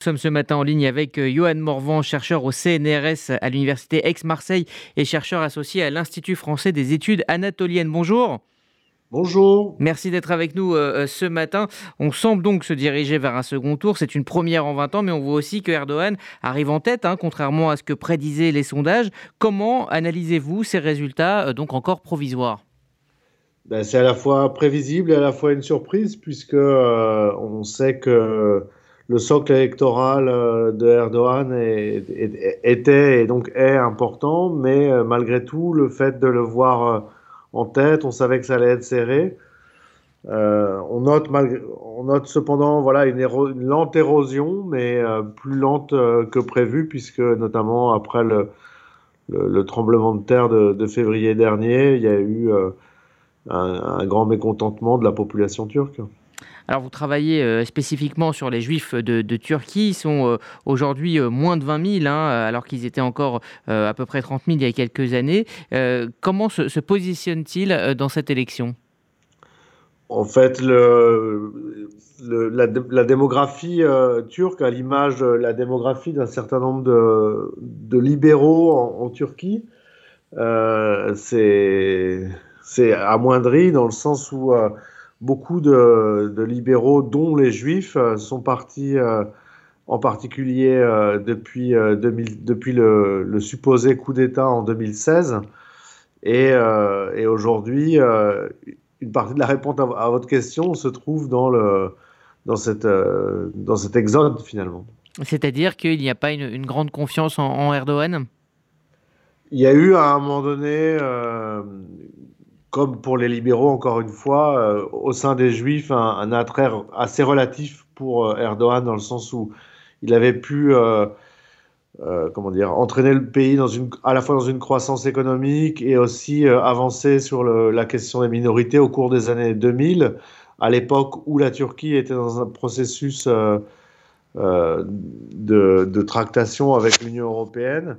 Nous sommes ce matin en ligne avec euh, Johan Morvan, chercheur au CNRS à l'Université Aix-Marseille et chercheur associé à l'Institut français des études anatoliennes. Bonjour. Bonjour. Merci d'être avec nous euh, euh, ce matin. On semble donc se diriger vers un second tour. C'est une première en 20 ans, mais on voit aussi que Erdogan arrive en tête, hein, contrairement à ce que prédisaient les sondages. Comment analysez-vous ces résultats, donc encore provisoires? Ben, C'est à la fois prévisible et à la fois une surprise, puisque on sait que le socle électoral euh, de Erdogan était et donc est important, mais euh, malgré tout, le fait de le voir euh, en tête, on savait que ça allait être serré. on, note cependant voilà, une, lente érosion, mais plus lente que prévu, puisque notamment après le, tremblement de terre de, février dernier, il y a eu un grand mécontentement de la population turque. Alors vous travaillez euh, spécifiquement sur les juifs de, Turquie, ils sont euh, aujourd'hui euh, moins de 20 000, hein, alors qu'ils étaient encore à peu près 30 000 il y a quelques années. comment se, positionnent-ils dans cette élection? En fait, la, démographie turque, à l'image de la démographie d'un certain nombre de, libéraux en, Turquie, c'est amoindri dans le sens où beaucoup de, libéraux, dont les juifs, euh, sont partis euh, en particulier euh, depuis, depuis le, supposé coup d'État en 2016. Et, aujourd'hui, une partie de la réponse à, votre question se trouve dans, le, dans, cette, dans cet exode finalement. C'est-à-dire qu'il n'y a pas une, grande confiance en, Erdogan? Il y a eu à un moment donné comme pour les libéraux, encore une fois, euh, au sein des juifs, un, attrait assez relatif pour euh, Erdogan, dans le sens où il avait pu euh, comment dire, entraîner le pays dans une, à la fois dans une croissance économique et aussi avancer sur la question des minorités au cours des années 2000, à l'époque où la Turquie était dans un processus de, de, tractation avec l'Union européenne.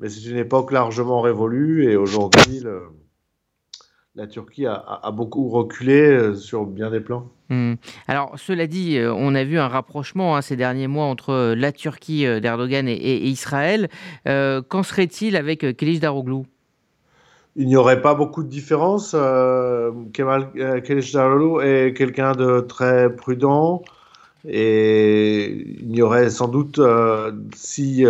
Mais c'est une époque largement révolue et aujourd'hui, le la Turquie a, beaucoup reculé euh, sur bien des plans. Hmm. Alors, cela dit, euh, on a vu un rapprochement hein, ces derniers mois entre euh, la Turquie d'Erdogan et, Israël. Qu'en serait-il avec Kılıçdaroğlu Daroglu? Il n'y aurait pas beaucoup de différence. Kemal Kılıçdaroğlu est quelqu'un de très prudent et il n'y aurait sans doute, si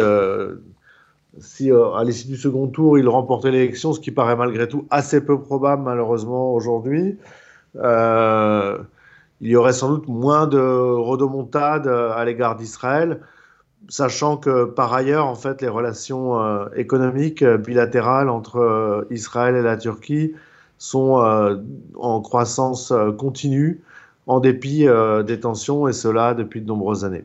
si euh, à l'issue du second tour, il remportait l'élection, ce qui paraît malgré tout assez peu probable malheureusement aujourd'hui, euh, il y aurait sans doute moins de rodomontades euh, à l'égard d'Israël, sachant que par ailleurs, en fait, les relations économiques bilatérales entre Israël et la Turquie sont en croissance continue en dépit des tensions, et cela depuis de nombreuses années.